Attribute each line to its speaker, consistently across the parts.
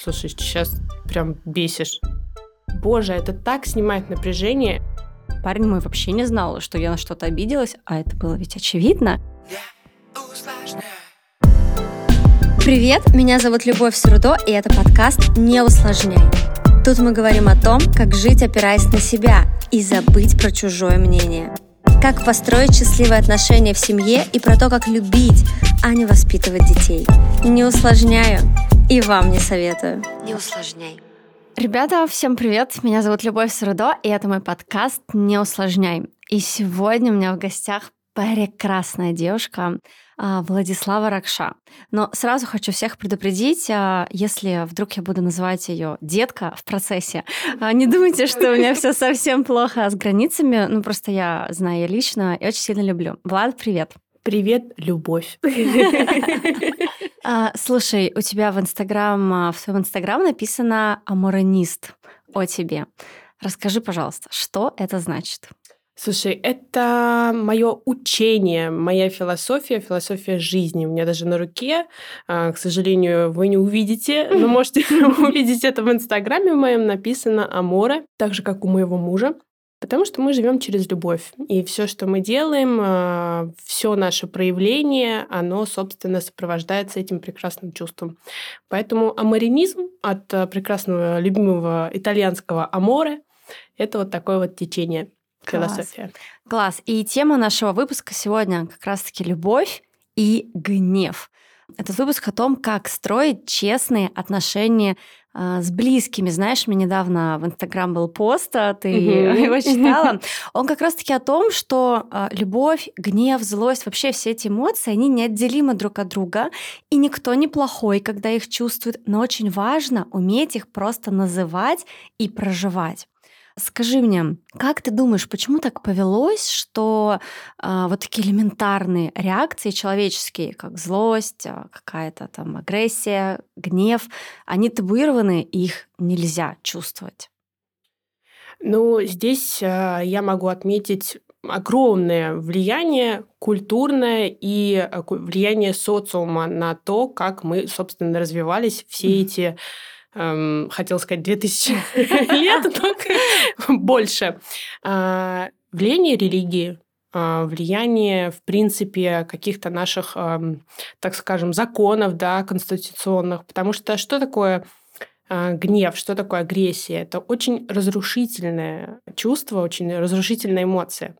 Speaker 1: Слушай, сейчас прям бесишь. Боже, это так снимает напряжение.
Speaker 2: Парень мой вообще не знал, что я на что-то обиделась, а это было ведь очевидно.
Speaker 3: Привет, меня зовут Любовь Срудо, и это подкаст «Не усложняй». Тут мы говорим о том, как жить, опираясь на себя, и забыть про чужое мнение. Как построить счастливые отношения в семье и про то, как любить, а не воспитывать детей. Не усложняю, и вам не советую. Не усложняй.
Speaker 2: Ребята, всем привет! Меня зовут Любовь Срудо, и это мой подкаст «Не усложняй». И сегодня у меня в гостях прекрасная девушка Владислава Ракша. Но сразу хочу всех предупредить, а, если вдруг я буду называть ее детка в процессе, а, не думайте, что у меня все совсем плохо с границами. Ну, просто я знаю ее лично и очень сильно люблю. Влад, привет!
Speaker 1: Привет, любовь.
Speaker 2: Слушай, у тебя в Инстаграм, в своем Инстаграм написано «Аморанист» о тебе. Расскажи, пожалуйста, что это значит?
Speaker 1: Слушай, это мое учение, моя философия, философия жизни. У меня даже на руке, к сожалению, вы не увидите, но можете увидеть это в Инстаграме в моем написано «Аморе», так же, как у моего мужа. Потому что мы живем через любовь. И все, что мы делаем, а, все наше проявление, оно, собственно, сопровождается этим прекрасным чувством. Поэтому аморинизм от а, прекрасного, любимого итальянского аморе – это вот такое вот течение,
Speaker 2: Класс. философия. Класс. И тема нашего выпуска сегодня как раз-таки любовь и гнев. Этот выпуск о том, как строить честные отношения а, с близкими. Знаешь, мне недавно в Инстаграм был пост, а ты его читала. Он как раз-таки о том, что а, любовь, гнев, злость, вообще все эти эмоции, они неотделимы друг от друга, и никто не плохой, когда их чувствует, но очень важно уметь их просто называть и проживать. Скажи мне, как ты думаешь, почему так повелось, что э, вот такие элементарные реакции человеческие, как злость, э, какая-то там агрессия, гнев, они табуированы, и их нельзя чувствовать?
Speaker 1: Ну, здесь э, я могу отметить огромное влияние культурное и влияние социума на то, как мы, собственно, развивались все эти эм, хотел сказать 2000 лет, но больше. А, влияние религии, а, влияние, в принципе, каких-то наших, так скажем, законов, да, конституционных. Потому что что такое а, гнев, что такое агрессия? Это очень разрушительное чувство, очень разрушительная эмоция.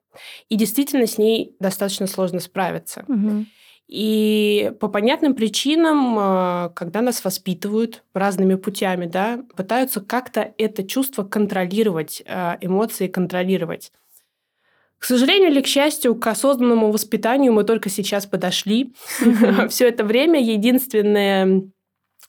Speaker 1: И действительно с ней достаточно сложно справиться. Угу. И по понятным причинам, а, когда нас воспитывают разными путями, да, пытаются как-то это чувство контролировать, а, эмоции контролировать. К сожалению или к счастью, к осознанному воспитанию мы только сейчас подошли. Все это время единственное,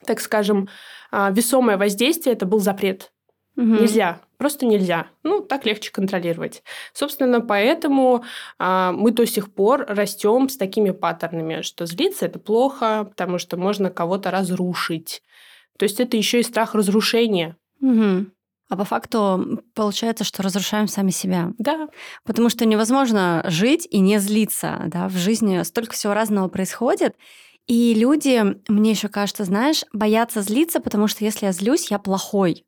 Speaker 1: так скажем, а, весомое воздействие это был запрет. Нельзя Просто нельзя. Ну, так легче контролировать. Собственно, поэтому а, мы до сих пор растем с такими паттернами, что злиться это плохо, потому что можно кого-то разрушить. То есть это еще и страх разрушения.
Speaker 2: Угу. А по факту получается, что разрушаем сами себя.
Speaker 1: Да.
Speaker 2: Потому что невозможно жить и не злиться. Да? В жизни столько всего разного происходит. И люди, мне еще кажется, знаешь, боятся злиться, потому что если я злюсь, я плохой.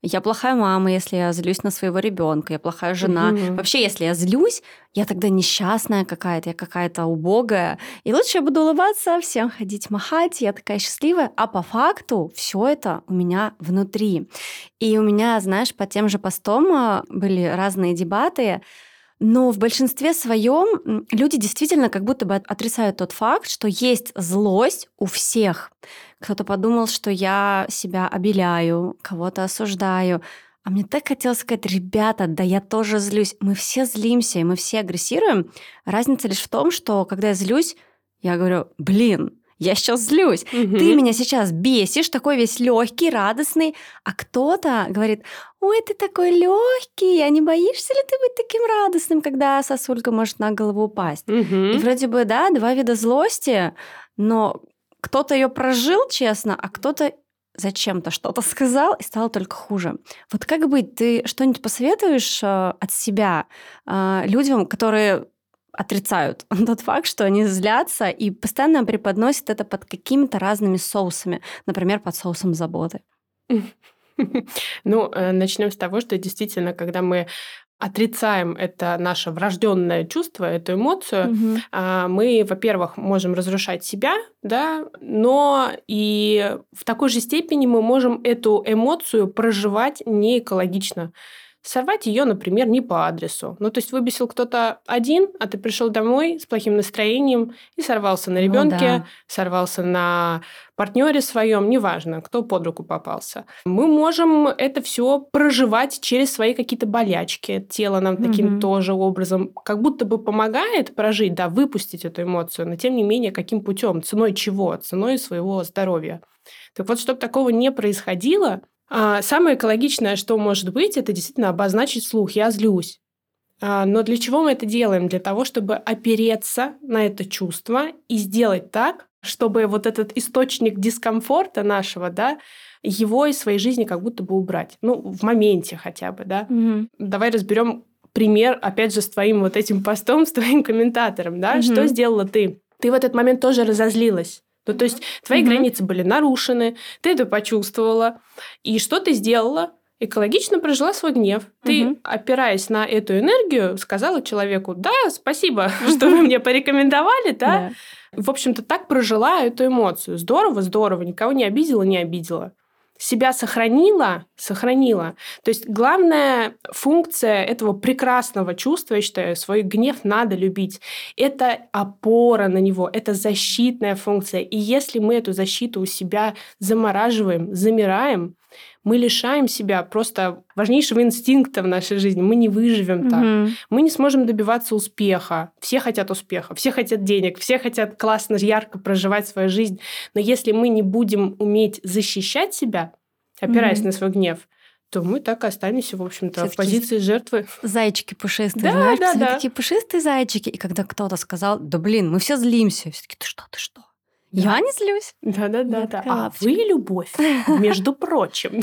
Speaker 2: Я плохая мама, если я злюсь на своего ребенка, я плохая жена. Угу. Вообще, если я злюсь, я тогда несчастная какая-то, я какая-то убогая. И лучше я буду улыбаться, всем ходить махать, я такая счастливая. А по факту все это у меня внутри. И у меня, знаешь, по тем же постам а, были разные дебаты. Но в большинстве своем люди действительно как будто бы отрицают тот факт, что есть злость у всех. Кто-то подумал, что я себя обеляю, кого-то осуждаю. А мне так хотелось сказать, ребята, да я тоже злюсь. Мы все злимся, и мы все агрессируем. Разница лишь в том, что когда я злюсь, я говорю, блин, я сейчас злюсь. Угу. Ты меня сейчас бесишь, такой весь легкий, радостный. А кто-то говорит, ой, ты такой легкий, а не боишься ли ты быть таким радостным, когда сосулька может на голову упасть? Угу. И вроде бы, да, два вида злости, но кто-то ее прожил честно, а кто-то зачем-то что-то сказал, и стало только хуже. Вот как быть? Ты что-нибудь посоветуешь э, от себя э, людям, которые отрицают тот факт, что они злятся и постоянно преподносят это под какими-то разными соусами, например, под соусом заботы.
Speaker 1: Ну, э, начнем с того, что действительно, когда мы отрицаем это наше врожденное чувство, эту эмоцию, угу. мы, во-первых, можем разрушать себя, да, но и в такой же степени мы можем эту эмоцию проживать не экологично сорвать ее, например, не по адресу. Ну, то есть выбесил кто-то один, а ты пришел домой с плохим настроением и сорвался на ребенке, ну, да. сорвался на партнере своем, неважно, кто под руку попался. Мы можем это все проживать через свои какие-то болячки. Тело нам таким mm-hmm. тоже образом как будто бы помогает прожить, да, выпустить эту эмоцию, но тем не менее, каким путем, ценой чего? Ценой своего здоровья. Так вот, чтобы такого не происходило, самое экологичное, что может быть, это действительно обозначить слух «я злюсь». А, но для чего мы это делаем? Для того, чтобы опереться на это чувство и сделать так, чтобы вот этот источник дискомфорта нашего, да, его из своей жизни как будто бы убрать. Ну, в моменте хотя бы, да. Mm-hmm. Давай разберем пример, опять же, с твоим вот этим постом, с твоим комментатором, да. Mm-hmm. Что сделала ты? Ты в этот момент тоже разозлилась. Ну, то есть твои mm-hmm. границы были нарушены, ты это почувствовала. И что ты сделала? Экологично прожила свой гнев. Ты, mm-hmm. опираясь на эту энергию, сказала человеку, да, спасибо, что вы мне порекомендовали, да. В общем-то, так прожила эту эмоцию. Здорово, здорово, никого не обидела, не обидела себя сохранила, сохранила. То есть главная функция этого прекрасного чувства, я считаю, свой гнев надо любить. Это опора на него, это защитная функция. И если мы эту защиту у себя замораживаем, замираем, мы лишаем себя просто важнейшего инстинкта в нашей жизни. Мы не выживем так. Угу. Мы не сможем добиваться успеха. Все хотят успеха, все хотят денег, все хотят классно, ярко проживать свою жизнь. Но если мы не будем уметь защищать себя, опираясь угу. на свой гнев, то мы так и останемся, в общем-то, в позиции жертвы.
Speaker 2: Зайчики пушистые, да, знаешь, да, да. такие пушистые зайчики. И когда кто-то сказал, да блин, мы все злимся, все таки ты что, ты что? Я не злюсь.
Speaker 1: Да-да-да. да. А вы любовь, между прочим.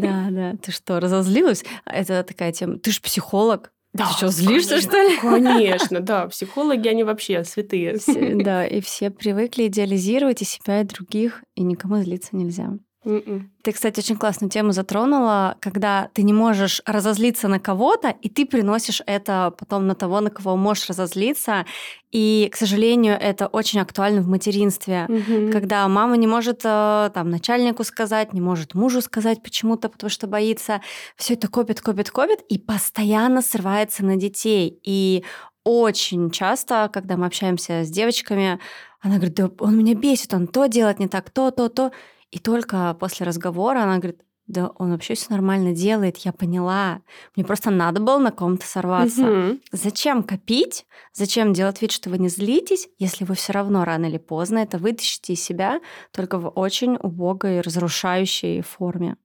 Speaker 2: Да, да. Ты что, разозлилась? Это такая тема. Ты же психолог. Да, Ты что, злишься,
Speaker 1: конечно,
Speaker 2: что ли?
Speaker 1: Конечно, да. Психологи, они вообще святые.
Speaker 2: Все, да, и все привыкли идеализировать и себя, и других, и никому злиться нельзя. Mm-mm. М-м. Ты, кстати, очень классную тему затронула, когда ты не можешь разозлиться на кого-то, и ты приносишь это потом на того, на кого можешь разозлиться. И, к сожалению, это очень актуально в материнстве, mm-hmm. когда мама не может э, там начальнику сказать, не может мужу сказать почему-то, потому что боится. Все это копит, копит, копит, и постоянно срывается на детей. И очень часто, когда мы общаемся с девочками, она говорит, да он меня бесит, он то делает не так, то, то, то. И только после разговора она говорит, да он вообще все нормально делает, я поняла. Мне просто надо было на ком-то сорваться. Угу. Зачем копить? Зачем делать вид, что вы не злитесь, если вы все равно рано или поздно это вытащите из себя, только в очень убогой, разрушающей форме?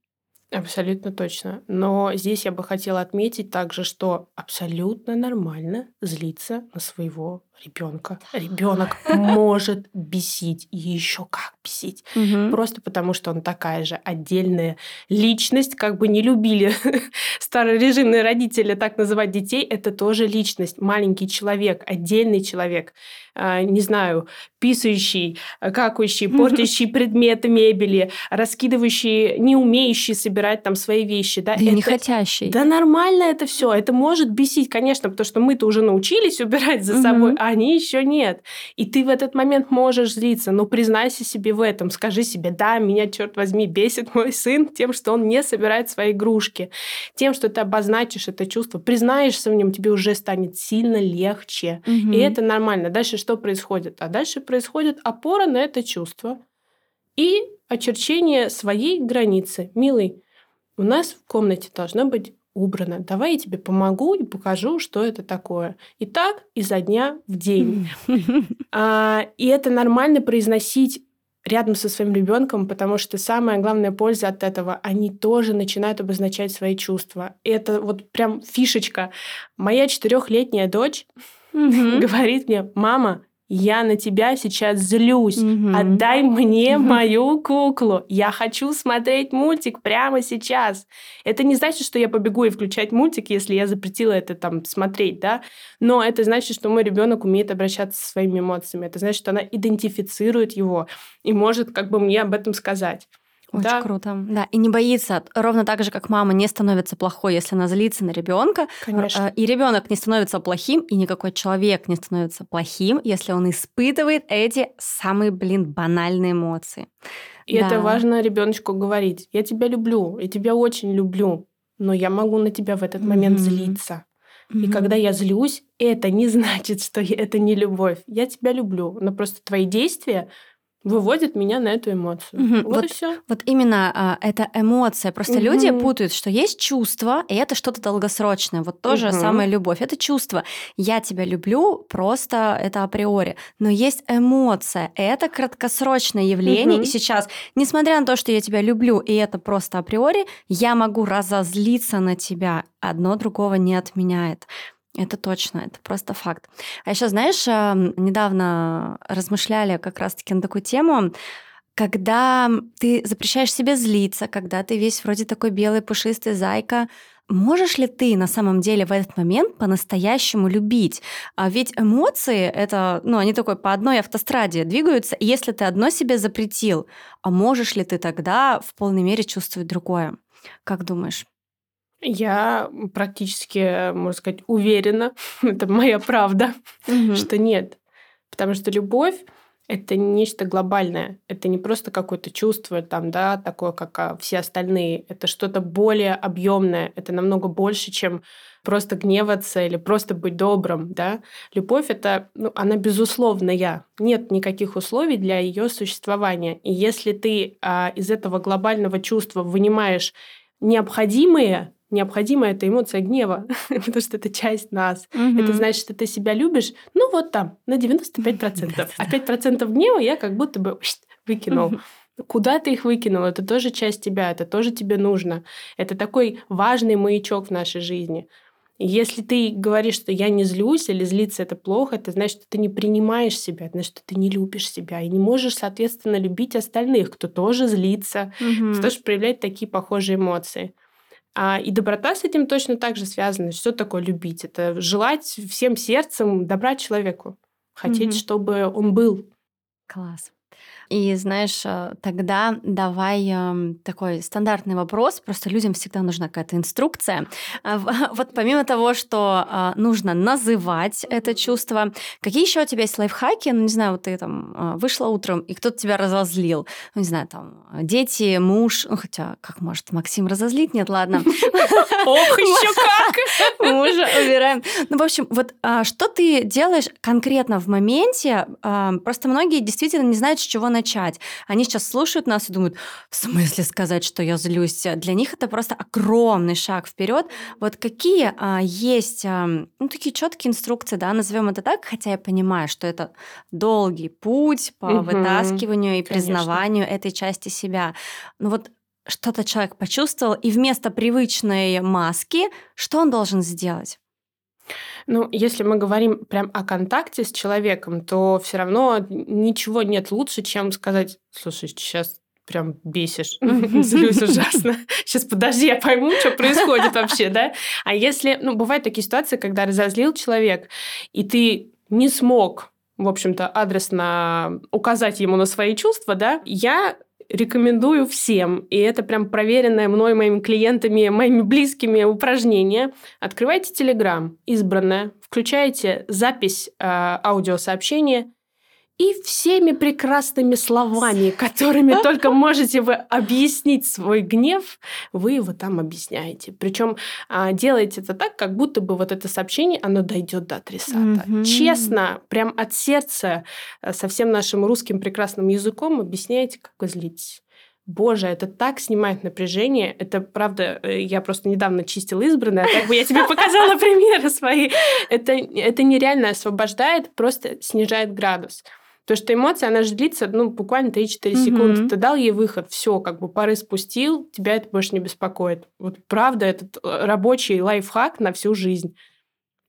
Speaker 1: Абсолютно точно. Но здесь я бы хотела отметить также, что абсолютно нормально злиться на своего ребенка. Ребенок может бесить, и еще как бесить. Угу. Просто потому, что он такая же отдельная личность, как бы не любили старорежимные родители так называть детей, это тоже личность, маленький человек, отдельный человек, а, не знаю, писающий, какающий, портящий предметы мебели, раскидывающий, не умеющий собирать там свои вещи. Да,
Speaker 2: да это, не хотящий.
Speaker 1: Да нормально это все. Это может бесить, конечно, потому что мы-то уже научились убирать за собой, а они еще нет. И ты в этот момент можешь злиться, но признайся себе в этом, скажи себе, да, меня, черт возьми, бесит мой сын тем, что он не собирает свои игрушки, тем, что ты обозначишь это чувство, признаешься в нем, тебе уже станет сильно легче. Угу. И это нормально. Дальше что происходит? А дальше происходит опора на это чувство и очерчение своей границы. Милый, у нас в комнате должно быть убрано. Давай я тебе помогу и покажу, что это такое. И так изо дня в день. а, и это нормально произносить рядом со своим ребенком, потому что самая главная польза от этого, они тоже начинают обозначать свои чувства. И это вот прям фишечка. Моя четырехлетняя дочь говорит мне, мама, я на тебя сейчас злюсь. Угу. Отдай мне мою куклу. Я хочу смотреть мультик прямо сейчас. Это не значит, что я побегу и включать мультик, если я запретила это там смотреть, да. Но это значит, что мой ребенок умеет обращаться со своими эмоциями. Это значит, что она идентифицирует его и может как бы мне об этом сказать.
Speaker 2: Очень
Speaker 1: Да.
Speaker 2: круто. Да, и не боится, ровно так же, как мама не становится плохой, если она злится на ребенка,
Speaker 1: Конечно.
Speaker 2: и ребенок не становится плохим, и никакой человек не становится плохим, если он испытывает эти самые, блин, банальные эмоции.
Speaker 1: И это
Speaker 2: Да.
Speaker 1: важно ребеночку говорить. Я тебя люблю, я тебя очень люблю, но я могу на тебя в этот момент
Speaker 2: Мгм.
Speaker 1: злиться. И
Speaker 2: Мгм.
Speaker 1: когда я злюсь, это не значит, что это не любовь. Я тебя люблю, но просто твои действия выводят меня на эту эмоцию.
Speaker 2: Мгм.
Speaker 1: Вот, и
Speaker 2: Вот
Speaker 1: все.
Speaker 2: Вот именно а, это эмоция. Просто люди
Speaker 1: Мгм.
Speaker 2: путают, что есть чувство, и это что-то долгосрочное. Вот то же
Speaker 1: Мгм.
Speaker 2: самое любовь. Это чувство. Я тебя люблю, просто это априори. Но есть эмоция. Это краткосрочное явление.
Speaker 1: Мгм.
Speaker 2: И сейчас, несмотря на то, что я тебя люблю, и это просто априори, я могу разозлиться на тебя. Одно другого не отменяет. Это точно, это просто факт. А еще, знаешь, недавно размышляли как раз-таки на такую тему, когда ты запрещаешь себе злиться, когда ты весь вроде такой белый пушистый зайка, можешь ли ты на самом деле в этот момент по-настоящему любить? А ведь эмоции это, ну, они такой по одной автостраде двигаются. И если ты одно себе запретил, а можешь ли ты тогда в полной мере чувствовать другое? Как думаешь?
Speaker 1: Я практически, можно сказать, уверена, это моя правда,
Speaker 2: Мгм.
Speaker 1: что нет. Потому что любовь это нечто глобальное. Это не просто какое-то чувство, там, да, такое, как а, все остальные. Это что-то более объемное. Это намного больше, чем просто гневаться или просто быть добрым, да. Любовь это, ну, она безусловная. Нет никаких условий для ее существования. И если ты а, из этого глобального чувства вынимаешь необходимые, необходимая эта эмоция гнева, потому что это часть нас. Это
Speaker 2: Мгм.
Speaker 1: значит, что ты себя любишь, ну вот там, на 95%. А 5% гнева я как будто бы выкинул. Куда ты их выкинул? Это тоже часть тебя, это тоже тебе нужно. Это такой важный маячок в нашей жизни. Если ты говоришь, что я не злюсь или злиться это плохо, это значит, что ты не принимаешь себя, это значит, что ты не любишь себя и не можешь, соответственно, любить остальных, кто тоже злится,
Speaker 2: Мгм.
Speaker 1: кто тоже проявляет такие похожие эмоции. А, и доброта с этим точно так же связана. Что такое любить? Это желать всем сердцем добра человеку. Хотеть,
Speaker 2: Мгм.
Speaker 1: чтобы он был.
Speaker 2: Класс. И знаешь, э, тогда давай эм, такой стандартный вопрос. Просто людям всегда нужна какая-то инструкция. В- Вот помимо того, что а, нужно называть это чувство, какие еще у тебя есть лайфхаки? Ну, не знаю, вот ты там вышла утром, и кто-то тебя разозлил. Ну, не знаю, там дети, муж. Ну, хотя, как может Максим разозлить? Нет, ладно.
Speaker 1: Ох, еще как!
Speaker 2: Мужа убираем. Ну, в общем, вот а, что ты делаешь конкретно в моменте? А, просто многие действительно не знают, с чего начать. Они сейчас слушают нас и думают, в смысле сказать, что я злюсь? Для них это просто огромный шаг вперед. Вот какие а, есть, ну, такие четкие инструкции, да, назовем это так, хотя я понимаю, что это долгий путь по
Speaker 1: Мгм.
Speaker 2: вытаскиванию и
Speaker 1: Конечно.
Speaker 2: признаванию этой части себя. Ну вот что-то человек почувствовал, и вместо привычной маски, что он должен сделать?
Speaker 1: Ну, если мы говорим прям о контакте с человеком, то все равно ничего нет лучше, чем сказать, слушай, сейчас прям бесишь, злюсь ужасно. Сейчас подожди, я пойму, что происходит вообще, да? А если, ну, бывают такие ситуации, когда разозлил человек, и ты не смог, в общем-то, адресно указать ему на свои чувства, да, я рекомендую всем, и это прям проверенное мной, моими клиентами, моими близкими упражнение. Открывайте Telegram, избранное, включаете запись э, аудиосообщения и всеми прекрасными словами, которыми только можете вы объяснить свой гнев, вы его там объясняете. Причем а, делаете это так, как будто бы вот это сообщение, оно дойдет до адресата.
Speaker 2: Мгм.
Speaker 1: Честно, прям от сердца, э, со всем нашим русским прекрасным языком объясняете, как вы злитесь. Боже, это так снимает напряжение. Это правда, э, я просто недавно чистила избранное, а как бы я тебе показала примеры свои. Это, это нереально освобождает, просто снижает градус. Потому что эмоция, она же длится, ну, буквально 3-4
Speaker 2: Мгм.
Speaker 1: секунды. Ты дал ей выход, все, как бы пары спустил, тебя это больше не беспокоит. Вот правда, этот э, рабочий лайфхак на всю жизнь.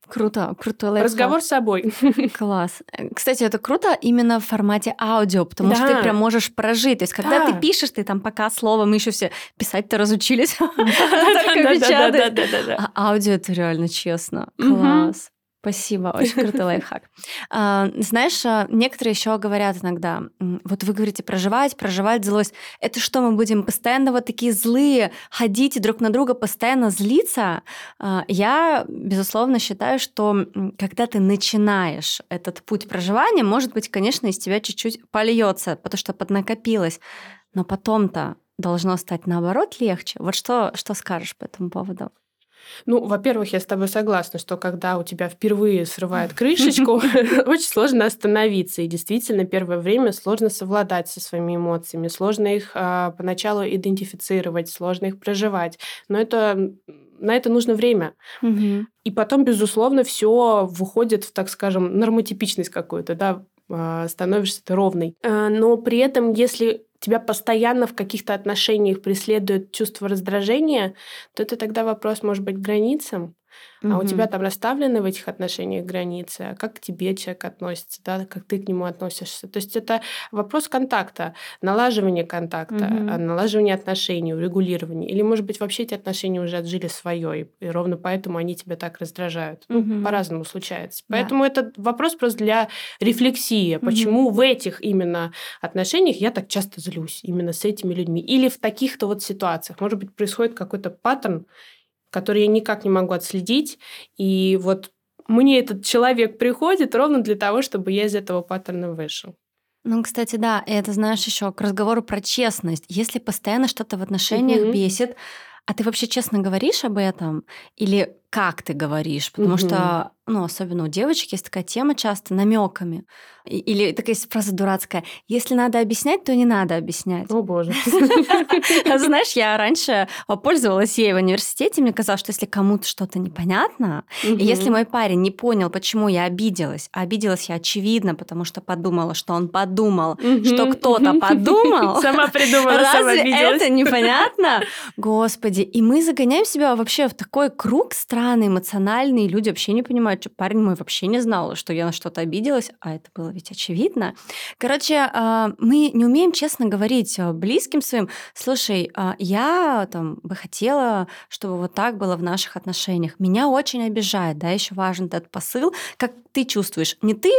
Speaker 2: Круто, крутой лайфхак.
Speaker 1: Разговор с собой.
Speaker 2: Класс. Кстати, это круто именно в формате аудио, потому что ты
Speaker 1: Да.
Speaker 2: прям можешь прожить. То есть, когда
Speaker 1: Да.
Speaker 2: ты пишешь, ты там пока слово, мы еще все писать-то разучились. Только печатать. А аудио это реально честно. Класс. Спасибо, очень крутой лайфхак. А, знаешь, а, некоторые еще говорят иногда, вот вы говорите проживать, проживать злость. Это что, мы будем постоянно вот такие злые, ходить друг на друга, постоянно злиться? А, я, безусловно, считаю, что когда ты начинаешь этот путь проживания, может быть, конечно, из тебя чуть-чуть польется, потому что поднакопилось. Но потом-то должно стать наоборот легче. Вот что, что скажешь по этому поводу?
Speaker 1: Ну, во-первых, я с тобой согласна, что когда у тебя впервые срывает крышечку, очень сложно остановиться. И действительно, первое время сложно совладать со своими эмоциями, сложно их а, поначалу идентифицировать, сложно их проживать. Но это на это нужно время. Угу. И потом, безусловно, все выходит в, так скажем, нормотипичность какую-то, да, а, становишься ты ровной. А, но при этом, если тебя постоянно в каких-то отношениях преследует чувство раздражения, то это тогда вопрос, может быть, границам. Угу. А у тебя там расставлены в этих отношениях границы, а как к тебе человек относится, да, как ты к нему относишься. То есть это вопрос контакта, налаживания контакта, угу. налаживания отношений, урегулирования. Или, может быть, вообще эти отношения уже отжили свое, и, и ровно поэтому они тебя так раздражают. Ну, по-разному случается. Да. Поэтому это вопрос просто для рефлексии. Почему угу. в этих именно отношениях я так часто злюсь именно с этими людьми? Или в таких-то вот ситуациях. Может быть, происходит какой-то паттерн, который я никак не могу отследить. И вот мне этот человек приходит ровно для того, чтобы я из этого паттерна вышел.
Speaker 2: Ну, кстати, да, и это знаешь еще к разговору про честность. Если постоянно что-то в отношениях угу. бесит, а ты вообще честно говоришь об этом? Или как ты говоришь? Потому угу. что ну, особенно у девочек, есть такая тема часто намеками. Или такая фраза дурацкая. Если надо объяснять, то не надо объяснять.
Speaker 1: О, боже.
Speaker 2: Знаешь, я раньше пользовалась ей в университете, мне казалось, что если кому-то что-то непонятно, и если мой парень не понял, почему я обиделась, а обиделась я очевидно, потому что подумала, что он подумал, что кто-то подумал.
Speaker 1: Сама придумала,
Speaker 2: Разве это непонятно? Господи, и мы загоняем себя вообще в такой круг странный, эмоциональный, люди вообще не понимают, что парень мой вообще не знал, что я на что-то обиделась, а это было ведь очевидно. Короче, а, мы не умеем честно говорить а, близким своим, слушай, а, я там бы хотела, чтобы вот так было в наших отношениях. Меня очень обижает, да, еще важен этот посыл, как ты чувствуешь. Не ты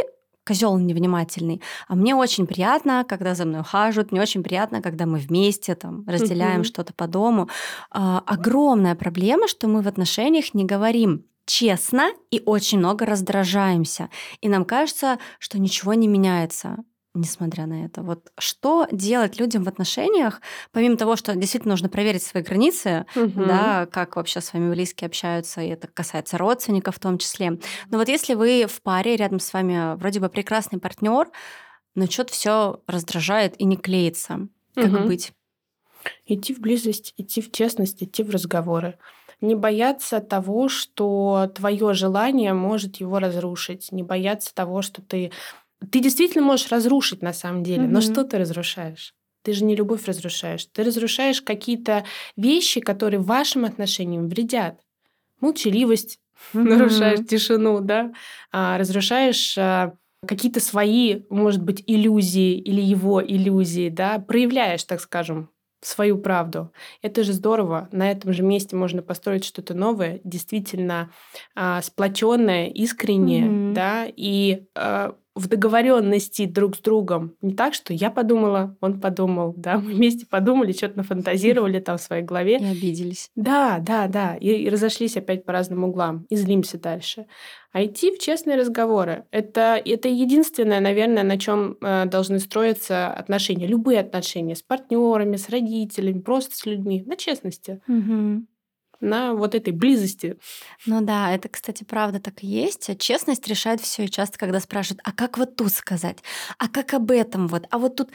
Speaker 2: козел невнимательный. А мне очень приятно, когда за мной ухаживают, мне очень приятно, когда мы вместе там разделяем uh-huh. что-то по дому. А, огромная проблема, что мы в отношениях не говорим честно и очень много раздражаемся. И нам кажется, что ничего не меняется несмотря на это. Вот что делать людям в отношениях, помимо того, что действительно нужно проверить свои границы, угу. да, как вообще с вами близкие общаются, и это касается родственников в том числе. Но вот если вы в паре, рядом с вами вроде бы прекрасный партнер, но что-то все раздражает и не клеится, как угу. быть?
Speaker 1: Идти в близость, идти в честность, идти в разговоры не бояться того, что твое желание может его разрушить, не бояться того, что ты... Ты действительно можешь разрушить на самом деле, mm-hmm. но что ты разрушаешь? Ты же не любовь разрушаешь. Ты разрушаешь какие-то вещи, которые вашим отношениям вредят. Молчаливость, mm-hmm. нарушаешь тишину, да, а, разрушаешь а, какие-то свои, может быть, иллюзии или его иллюзии, да, проявляешь, так скажем, свою правду. Это же здорово. На этом же месте можно построить что-то новое, действительно а, сплоченное, искреннее, mm-hmm. да, и а, в договоренности друг с другом. Не так, что я подумала, он подумал, да, мы вместе подумали, что-то нафантазировали там в своей голове.
Speaker 2: И обиделись.
Speaker 1: Да, да, да. И, и разошлись опять по разным углам, и злимся дальше. А идти в честные разговоры это, это единственное, наверное, на чем э, должны строиться отношения. Любые отношения с партнерами, с родителями, просто с людьми. На честности.
Speaker 2: Угу
Speaker 1: на вот этой близости.
Speaker 2: Ну да, это, кстати, правда так и есть. Честность решает все. И часто, когда спрашивают, а как вот тут сказать? А как об этом вот? А вот тут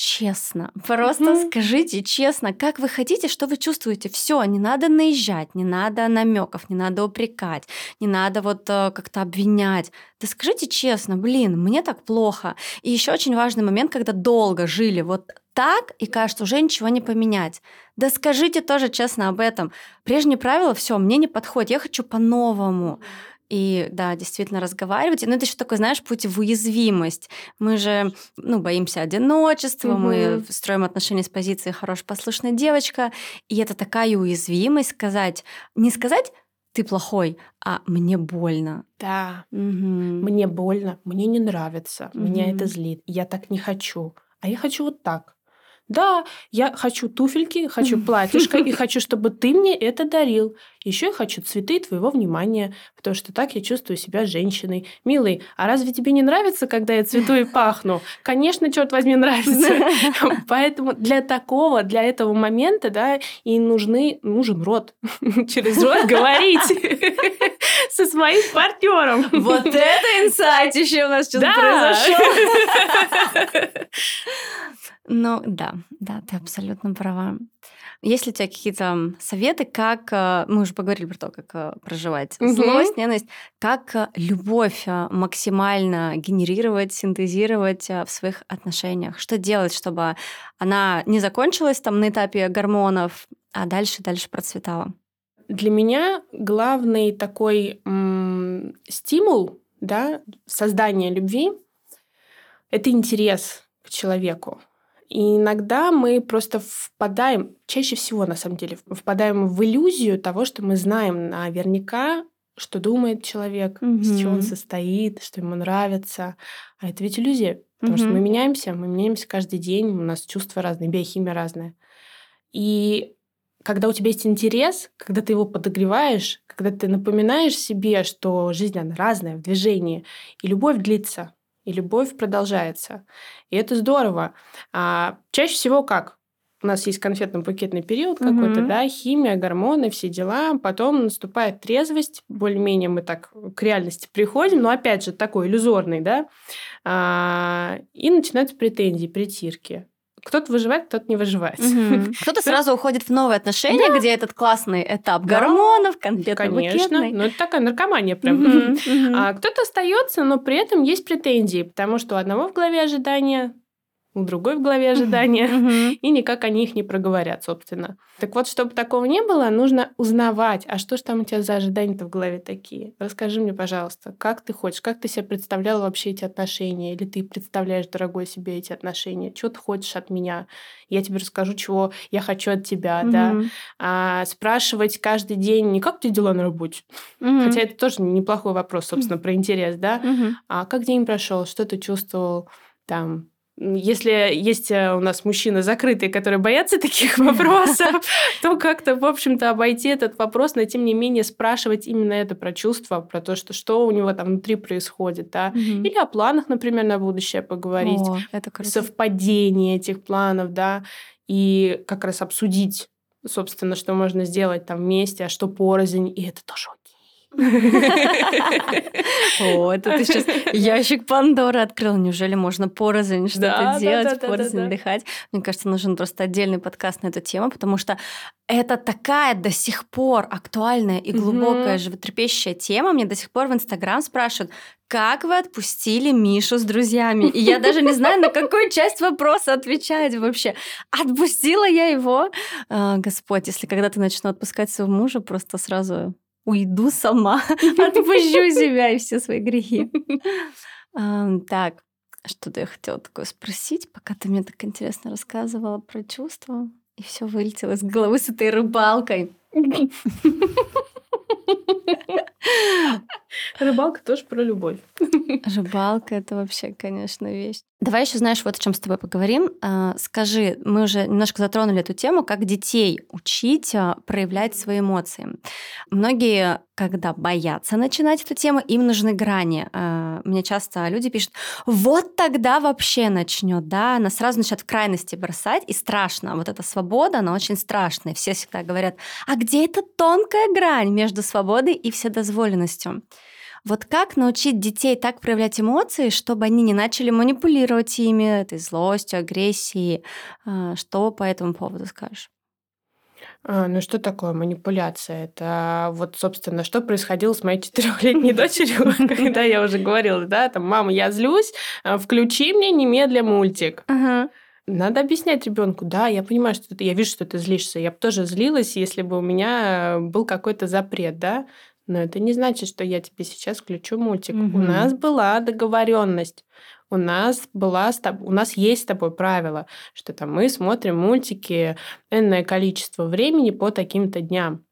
Speaker 2: честно. Просто mm-hmm. скажите честно, как вы хотите, что вы чувствуете. Все, не надо наезжать, не надо намеков, не надо упрекать, не надо вот э, как-то обвинять. Да скажите честно, блин, мне так плохо. И еще очень важный момент, когда долго жили вот так, и кажется, уже ничего не поменять. Да скажите тоже честно об этом. Прежние правила, все, мне не подходит, я хочу по-новому. И да, действительно разговаривать. Но это еще такой, знаешь, путь в уязвимость. Мы же, ну, боимся одиночества, угу. мы строим отношения с позиции хорошая послушная девочка. И это такая уязвимость сказать, не сказать ты плохой, а мне больно.
Speaker 1: Да.
Speaker 2: Угу.
Speaker 1: Мне больно, мне не нравится, меня
Speaker 2: Мгм.
Speaker 1: это злит, я так не хочу. А я хочу вот так. Да, я хочу туфельки, хочу платьишко и хочу, чтобы ты мне это дарил. Еще я хочу цветы и твоего внимания, потому что так я чувствую себя женщиной. Милый, а разве тебе не нравится, когда я цвету и пахну? Конечно, черт возьми, нравится. Поэтому для такого, для этого момента, да, и нужны, нужен рот. Через рот говорить со своим партнером.
Speaker 2: Вот это инсайт еще у нас
Speaker 1: Да.
Speaker 2: произошел. Ну да, да, ты абсолютно права. Есть ли у тебя какие-то советы, как э, мы уже поговорили про то, как э, проживать
Speaker 1: Мгм.
Speaker 2: злость, ненависть, как э, любовь максимально генерировать, синтезировать в своих отношениях? Что делать, чтобы она не закончилась там на этапе гормонов, а дальше дальше процветала?
Speaker 1: Для меня главный такой м, стимул да, создания любви – это интерес к человеку. И иногда мы просто впадаем, чаще всего на самом деле, впадаем в иллюзию того, что мы знаем наверняка, что думает человек, из чего он состоит, что ему нравится. А это ведь иллюзия, потому что
Speaker 2: Мгм.
Speaker 1: мы меняемся, мы меняемся каждый день, у нас чувства разные, биохимия разная. И когда у тебя есть интерес, когда ты его подогреваешь, когда ты напоминаешь себе, что жизнь она разная в движении, и любовь длится, и любовь продолжается. И это здорово. А чаще всего как? У нас есть конфетно-букетный период какой-то,
Speaker 2: Мгм.
Speaker 1: да, химия, гормоны, все дела. Потом наступает трезвость, более-менее мы так к реальности приходим, но опять же такой иллюзорный, да, А, и начинаются претензии, притирки. Кто-то выживает, кто-то не выживает.
Speaker 2: Мгм. Кто-то сразу уходит в новые отношения, где этот классный этап
Speaker 1: Да,
Speaker 2: гормонов,
Speaker 1: Конечно,
Speaker 2: конфетно-букетный.
Speaker 1: но это такая наркомания прям.
Speaker 2: Мгм.
Speaker 1: А кто-то остается, но при этом есть претензии, потому что у одного в голове ожидания, у другой в голове ожидания, и никак они их не проговорят, собственно. Так вот, чтобы такого не было, нужно узнавать, а что ж там у тебя за ожидания-то в голове такие? Расскажи мне, пожалуйста, как ты хочешь, как ты себе представляла вообще эти отношения, или ты представляешь, дорогой, себе эти отношения? Что ты хочешь от меня? Я тебе расскажу, чего я хочу от тебя, да? А спрашивать каждый день, не как тебя дела на работе? Хотя это тоже неплохой вопрос, собственно, про интерес, да? А как день прошел? Что ты чувствовал там? Если есть э, у нас мужчины закрытые, которые боятся таких вопросов, то как-то, в общем-то, обойти этот вопрос, но тем не менее спрашивать именно это про чувства, про то, что, что у него там внутри происходит, да.
Speaker 2: Мгм.
Speaker 1: Или о планах, например, на будущее поговорить,
Speaker 2: О, это круто.
Speaker 1: совпадение этих планов, да, и как раз обсудить, собственно, что можно сделать там вместе, а что порознь, и это тоже.
Speaker 2: О, это ты сейчас ящик Пандоры открыл. Неужели можно порознь что-то делать, порознь
Speaker 1: да, да.
Speaker 2: дыхать? Мне кажется, нужен просто отдельный подкаст на эту тему, потому что это такая до сих пор актуальная и глубокая, животрепещущая тема. Мне до сих пор в Инстаграм спрашивают, как вы отпустили Мишу с друзьями? И я даже не знаю, на какую часть вопроса отвечать вообще. Отпустила я его? А, Господь, если когда-то начну отпускать своего мужа, просто сразу уйду сама, отпущу себя и все свои грехи. Так, что-то я хотела такое спросить, пока ты мне так интересно рассказывала про чувства, и все вылетело из головы с этой рыбалкой.
Speaker 1: Рыбалка тоже про любовь.
Speaker 2: Рыбалка это вообще, конечно, вещь. Давай еще, знаешь, вот о чем с тобой поговорим. А, Скажи, мы уже немножко затронули эту тему, как детей учить а, проявлять свои эмоции. Многие, когда боятся начинать эту тему, им нужны грани. А, Мне часто люди пишут, вот тогда вообще начнет, да, она сразу начнет в крайности бросать, и страшно. Вот эта свобода, она очень страшная. Все всегда говорят, а где эта тонкая грань между свободой и вседозволенностью? Вот как научить детей так проявлять эмоции, чтобы они не начали манипулировать ими, этой злостью, агрессией? А, Что по этому поводу скажешь?
Speaker 1: А, ну что такое манипуляция? Это вот, собственно, что происходило с моей четырехлетней дочерью, когда я уже говорила, да, там, мама, я злюсь, а, включи мне немедля мультик. Надо объяснять ребенку, да, я понимаю, что ты, я вижу, что ты злишься. Я бы тоже злилась, если бы у меня был какой-то запрет, да. Но это не значит, что я тебе сейчас включу мультик. У
Speaker 2: Мгм.
Speaker 1: нас была договоренность. У нас была с тоб- у нас есть с тобой правило, что там мы смотрим мультики энное количество времени по таким-то дням.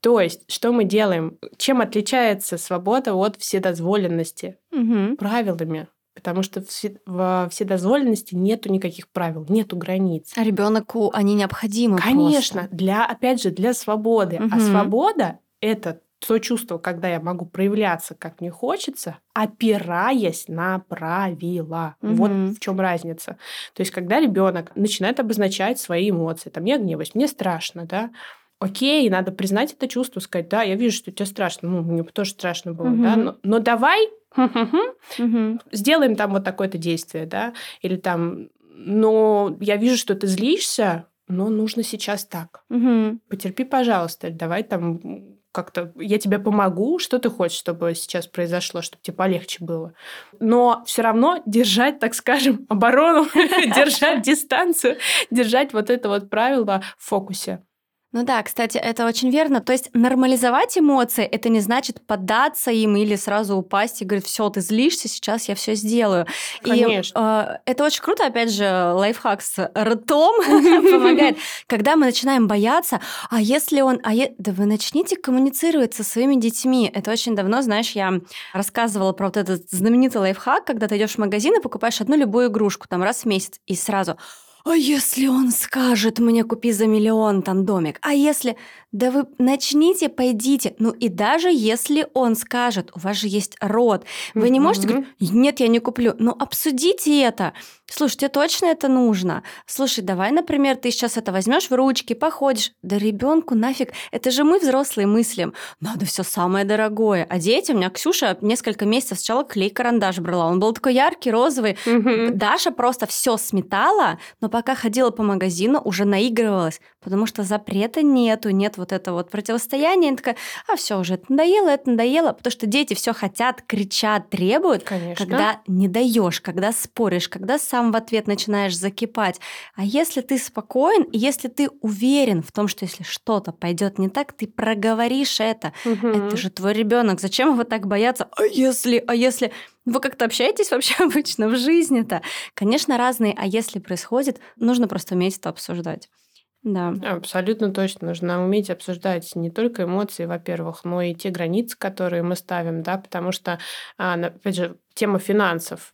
Speaker 1: То есть, что мы делаем? Чем отличается свобода от вседозволенности?
Speaker 2: Мгм.
Speaker 1: Правилами. Потому что в все- во вседозволенности нету никаких правил, нету границ.
Speaker 2: А ребенку они необходимы.
Speaker 1: Конечно,
Speaker 2: просто.
Speaker 1: для, опять же, для свободы. А
Speaker 2: Мгм.
Speaker 1: свобода — это то чувство, когда я могу проявляться, как мне хочется, опираясь на правила. Вот
Speaker 2: Мгм.
Speaker 1: в чем разница. То есть, когда ребенок начинает обозначать свои эмоции, там, я гневаюсь, мне страшно, да, окей, надо признать это чувство, сказать, да, я вижу, что тебе страшно, ну, мне тоже страшно было, да,
Speaker 2: Мгм.
Speaker 1: но, но давай сделаем там вот такое-то действие, да, или там, но я вижу, что ты злишься, но нужно сейчас так. Потерпи, пожалуйста, давай там как-то я тебе помогу, что ты хочешь, чтобы сейчас произошло, чтобы тебе полегче было. Но все равно держать, так скажем, оборону, держать дистанцию, держать вот это вот правило в фокусе.
Speaker 2: Ну да, кстати, это очень верно. То есть нормализовать эмоции это не значит поддаться им или сразу упасть и говорить, все, ты злишься, сейчас я все сделаю.
Speaker 1: Конечно.
Speaker 2: И э, это очень круто, опять же, лайфхак с ртом помогает, когда мы начинаем бояться, а если он, а е- да вы начните коммуницировать со своими детьми. Это очень давно, знаешь, я рассказывала про вот этот знаменитый лайфхак, когда ты идешь в магазин и покупаешь одну любую игрушку, там раз в месяц, и сразу а если он скажет мне купи за миллион там домик? А если... Да вы начните, пойдите. Ну и даже если он скажет, у вас же есть род, вы не можете говорить, нет, я не куплю. Ну обсудите это. Слушай, тебе точно это нужно? Слушай, давай, например, ты сейчас это возьмешь в ручки, походишь. Да ребенку нафиг. Это же мы взрослые мыслим. Надо все самое дорогое. А дети, у меня Ксюша несколько месяцев сначала клей-карандаш брала. Он был такой яркий, розовый.
Speaker 1: Мгм.
Speaker 2: Даша просто все сметала, но пока ходила по магазину, уже наигрывалась, потому что запрета нету, нет вот этого вот противостояния. Она такая, а все уже, это надоело, это надоело, потому что дети все хотят, кричат, требуют,
Speaker 1: Конечно.
Speaker 2: когда не даешь, когда споришь, когда сам в ответ начинаешь закипать. А если ты спокоен, и если ты уверен в том, что если что-то пойдет не так, ты проговоришь это.
Speaker 1: Мгм.
Speaker 2: Это же твой ребенок. Зачем его так бояться? А если, а если... Вы как-то общаетесь вообще обычно в жизни-то? Конечно, разные, а если происходит, нужно просто уметь это обсуждать. Да.
Speaker 1: Абсолютно точно. Нужно уметь обсуждать не только эмоции, во-первых, но и те границы, которые мы ставим, да, потому что, а, опять же, тема финансов.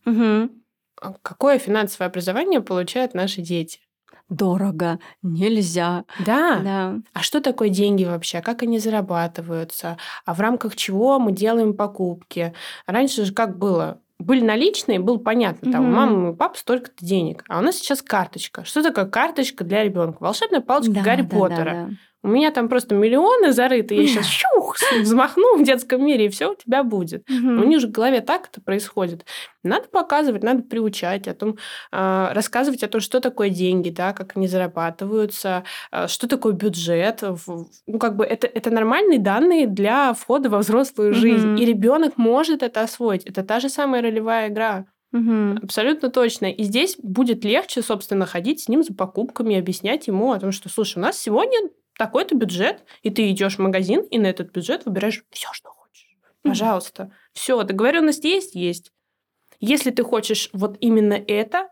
Speaker 1: А Какое финансовое образование получают наши дети?
Speaker 2: Дорого, нельзя.
Speaker 1: Да.
Speaker 2: Да.
Speaker 1: А что такое деньги вообще? Как они зарабатываются? А в рамках чего мы делаем покупки? Раньше же как было? Были наличные, было понятно, там у
Speaker 2: Мгм.
Speaker 1: мамы и папы столько-то денег. А у нас сейчас карточка. Что такое карточка для ребенка? Волшебная палочка
Speaker 2: Да,
Speaker 1: Гарри
Speaker 2: да, да,
Speaker 1: Поттера.
Speaker 2: да.
Speaker 1: У меня там просто миллионы зарыты, я сейчас щух, взмахну в детском мире, и все у тебя будет. У них же в голове так это происходит. Надо показывать, надо приучать о том, а, рассказывать о том, что такое деньги, да, как они зарабатываются, а, что такое бюджет. Ну, как бы это, это нормальные данные для входа во взрослую жизнь.
Speaker 2: Мгм.
Speaker 1: И ребенок может это освоить. Это та же самая ролевая игра.
Speaker 2: Мгм.
Speaker 1: Абсолютно точно. И здесь будет легче, собственно, ходить с ним за покупками, объяснять ему о том, что, слушай, у нас сегодня такой-то бюджет, и ты идешь в магазин, и на этот бюджет выбираешь все, что хочешь. Пожалуйста. Все, договоренность есть? Есть. Если ты хочешь вот именно это,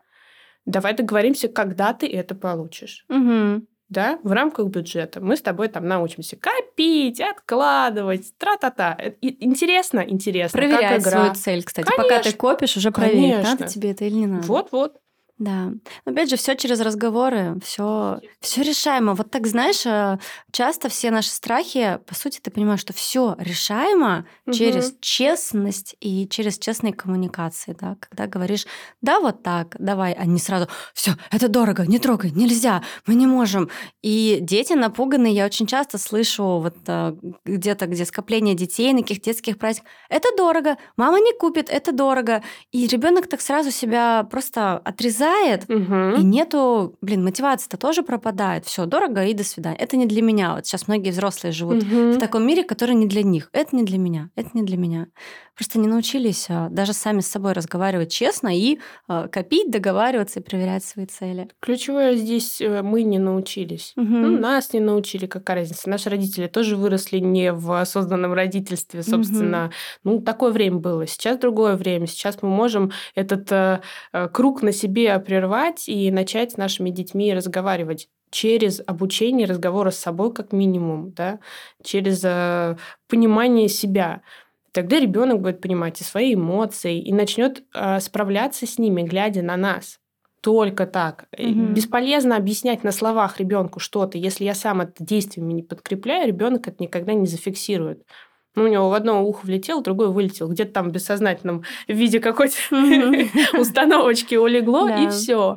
Speaker 1: давай договоримся, когда ты это получишь.
Speaker 2: Мгм.
Speaker 1: Да, в рамках бюджета. Мы с тобой там научимся копить, откладывать, тра-та-та. Э, Интересно, интересно. как
Speaker 2: Проверять
Speaker 1: игра.
Speaker 2: свою цель, кстати. Пока ты
Speaker 1: Конечно.
Speaker 2: копишь, уже проверь, надо
Speaker 1: Конечно.
Speaker 2: тебе это или не надо.
Speaker 1: Вот-вот.
Speaker 2: Да. Но опять же, все через разговоры, все, все решаемо. Вот так, знаешь, э, часто все наши страхи, по сути, ты понимаешь, что все решаемо через
Speaker 1: Мгм.
Speaker 2: честность и через честные коммуникации, да, когда говоришь, да, вот так, давай, а не сразу, все, это дорого, не трогай, нельзя, мы не можем. И дети напуганные, я очень часто слышу вот э, где-то, где скопление детей на каких детских праздниках, это дорого, мама не купит, это дорого. И ребенок так сразу себя просто отрезает,
Speaker 1: Мгм.
Speaker 2: и нету, блин, мотивация-то тоже пропадает. Все, дорого и до свидания. Это не для меня. Вот сейчас многие взрослые живут
Speaker 1: Мгм.
Speaker 2: в таком мире, который не для них. Это не для меня. Это не для меня. Просто не научились а, даже сами с собой разговаривать честно и а, копить, договариваться и проверять свои цели.
Speaker 1: Ключевое здесь э, мы не научились.
Speaker 2: Мгм.
Speaker 1: Ну, нас не научили, какая разница. Наши родители тоже выросли не в осознанном родительстве, собственно. Ну, такое время было. Сейчас другое время. Сейчас мы можем этот э, э, круг на себе прервать и начать с нашими детьми разговаривать через обучение разговора с собой как минимум, да, через э, понимание себя. Тогда ребенок будет понимать и свои эмоции, и начнет э, справляться с ними, глядя на нас. Только так. Угу. Бесполезно объяснять на словах ребенку что-то. Если я сам это действиями не подкрепляю, ребенок это никогда не зафиксирует. Ну, у него в одно ухо влетело, другое вылетело. Где-то там в бессознательном виде какой-то установочки улегло, и все.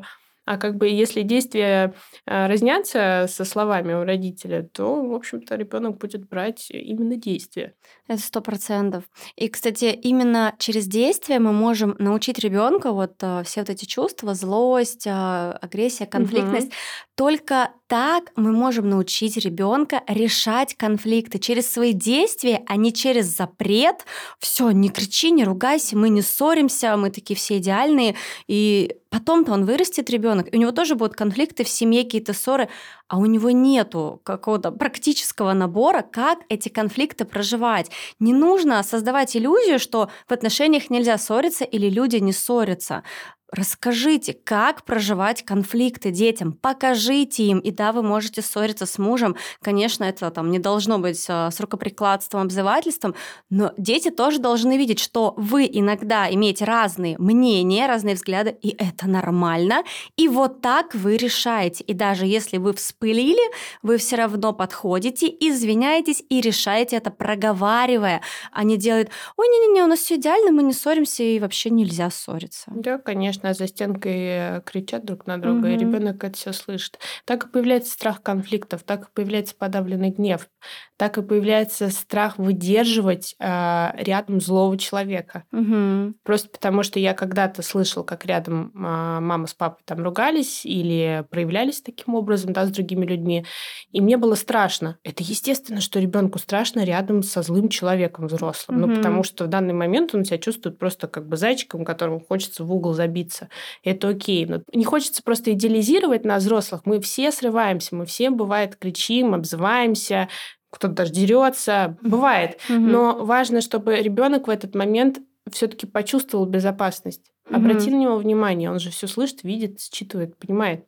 Speaker 1: А как бы если действия э, разнятся со словами у родителя, то, в общем-то, ребенок будет брать именно действия.
Speaker 2: Это сто процентов. И, кстати, именно через действия мы можем научить ребенка вот э, все вот эти чувства, злость, э, агрессия, конфликтность. Угу. Только так мы можем научить ребенка решать конфликты через свои действия, а не через запрет. Все, не кричи, не ругайся, мы не ссоримся, мы такие все идеальные. И потом-то он вырастет ребенок, у него тоже будут конфликты в семье, какие-то ссоры а у него нету какого-то практического набора, как эти конфликты проживать. Не нужно создавать иллюзию, что в отношениях нельзя ссориться или люди не ссорятся. Расскажите, как проживать конфликты детям, покажите им. И да, вы можете ссориться с мужем. Конечно, это там не должно быть а, с рукоприкладством, обзывательством, но дети тоже должны видеть, что вы иногда имеете разные мнения, разные взгляды, и это нормально. И вот так вы решаете. И даже если вы вспылили, вы все равно подходите, извиняетесь и решаете это, проговаривая, не делает, ой, не-не-не, у нас все идеально, мы не ссоримся, и вообще нельзя ссориться.
Speaker 1: Да, конечно конечно, за стенкой э, кричат друг на друга, угу. и ребенок это все слышит. Так и появляется страх конфликтов, так и появляется подавленный гнев, так и появляется страх выдерживать э, рядом злого человека.
Speaker 2: Угу.
Speaker 1: Просто потому, что я когда-то слышал, как рядом э, мама с папой там ругались или проявлялись таким образом, да, с другими людьми, и мне было страшно. Это естественно, что ребенку страшно рядом со злым человеком взрослым, угу. ну потому что в данный момент он себя чувствует просто как бы зайчиком, которому хочется в угол забиться учиться. Это окей. Но не хочется просто идеализировать нас, взрослых. Мы все срываемся, мы все, бывает, кричим, обзываемся, кто-то даже дерется. Бывает. Но важно, чтобы ребенок в этот момент все-таки почувствовал безопасность. Обрати на него внимание, он же все слышит, видит, считывает, понимает.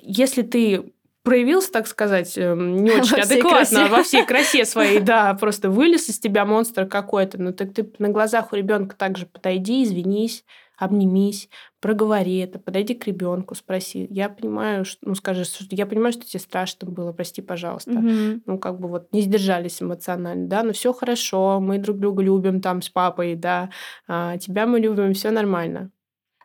Speaker 1: Если ты проявился, так сказать, эм, не очень во адекватно, всей во всей красе своей, да, просто вылез из тебя монстр какой-то, ну так ты на глазах у ребенка также подойди, извинись, обнимись, проговори это, подойди к ребенку, спроси. Я понимаю, что, ну, скажи, я понимаю, что тебе страшно было, прости, пожалуйста.
Speaker 2: Угу.
Speaker 1: Ну, как бы вот не сдержались эмоционально, да, но все хорошо, мы друг друга любим там с папой, да, а, тебя мы любим, все нормально.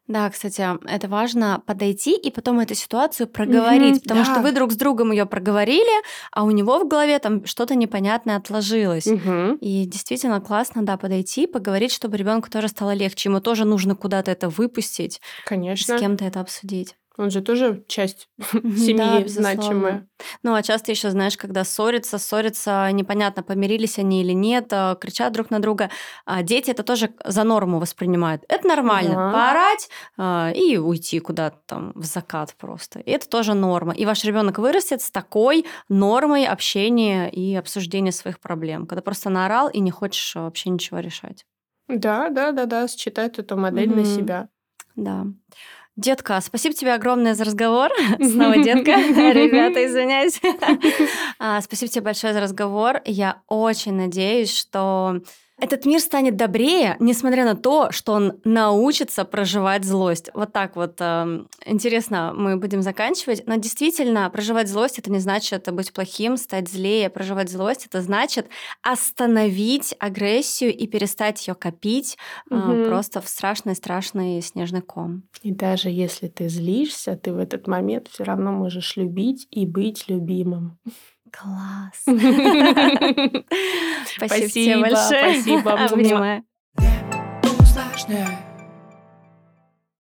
Speaker 2: Да, кстати, это важно подойти и потом эту ситуацию проговорить, угу, потому да. что вы друг с другом ее проговорили, а у него в голове там что-то непонятное отложилось.
Speaker 1: Угу.
Speaker 2: И действительно классно, да, подойти, поговорить, чтобы ребенку тоже стало легче. Ему тоже нужно куда-то это выпустить.
Speaker 1: Конечно.
Speaker 2: С кем-то это обсудить.
Speaker 1: Он же тоже часть семьи да, значимая.
Speaker 2: Ну, а часто еще, знаешь, когда ссорятся, ссорятся, непонятно, помирились они или нет, а, кричат друг на друга. А дети это тоже за норму воспринимают. Это нормально. Да. Поорать а, и уйти куда-то там в закат просто. И это тоже норма. И ваш ребенок вырастет с такой нормой общения и обсуждения своих проблем, когда просто наорал и не хочешь вообще ничего решать.
Speaker 1: Да, да, да, да, считает эту модель mm-hmm. на себя.
Speaker 2: Да. Детка, спасибо тебе огромное за разговор. Снова детка. Ребята, извиняюсь. А, спасибо тебе большое за разговор. Я очень надеюсь, что этот мир станет добрее, несмотря на то, что он научится проживать злость. Вот так вот э, интересно мы будем заканчивать. Но действительно, проживать злость это не значит быть плохим, стать злее. Проживать злость это значит остановить агрессию и перестать ее копить угу. э, просто в страшный страшный снежный ком.
Speaker 1: И даже если ты злишься, ты в этот момент все равно можешь любить и быть любимым.
Speaker 2: Класс. Спасибо тебе большое.
Speaker 1: Спасибо.
Speaker 2: Обнимаю.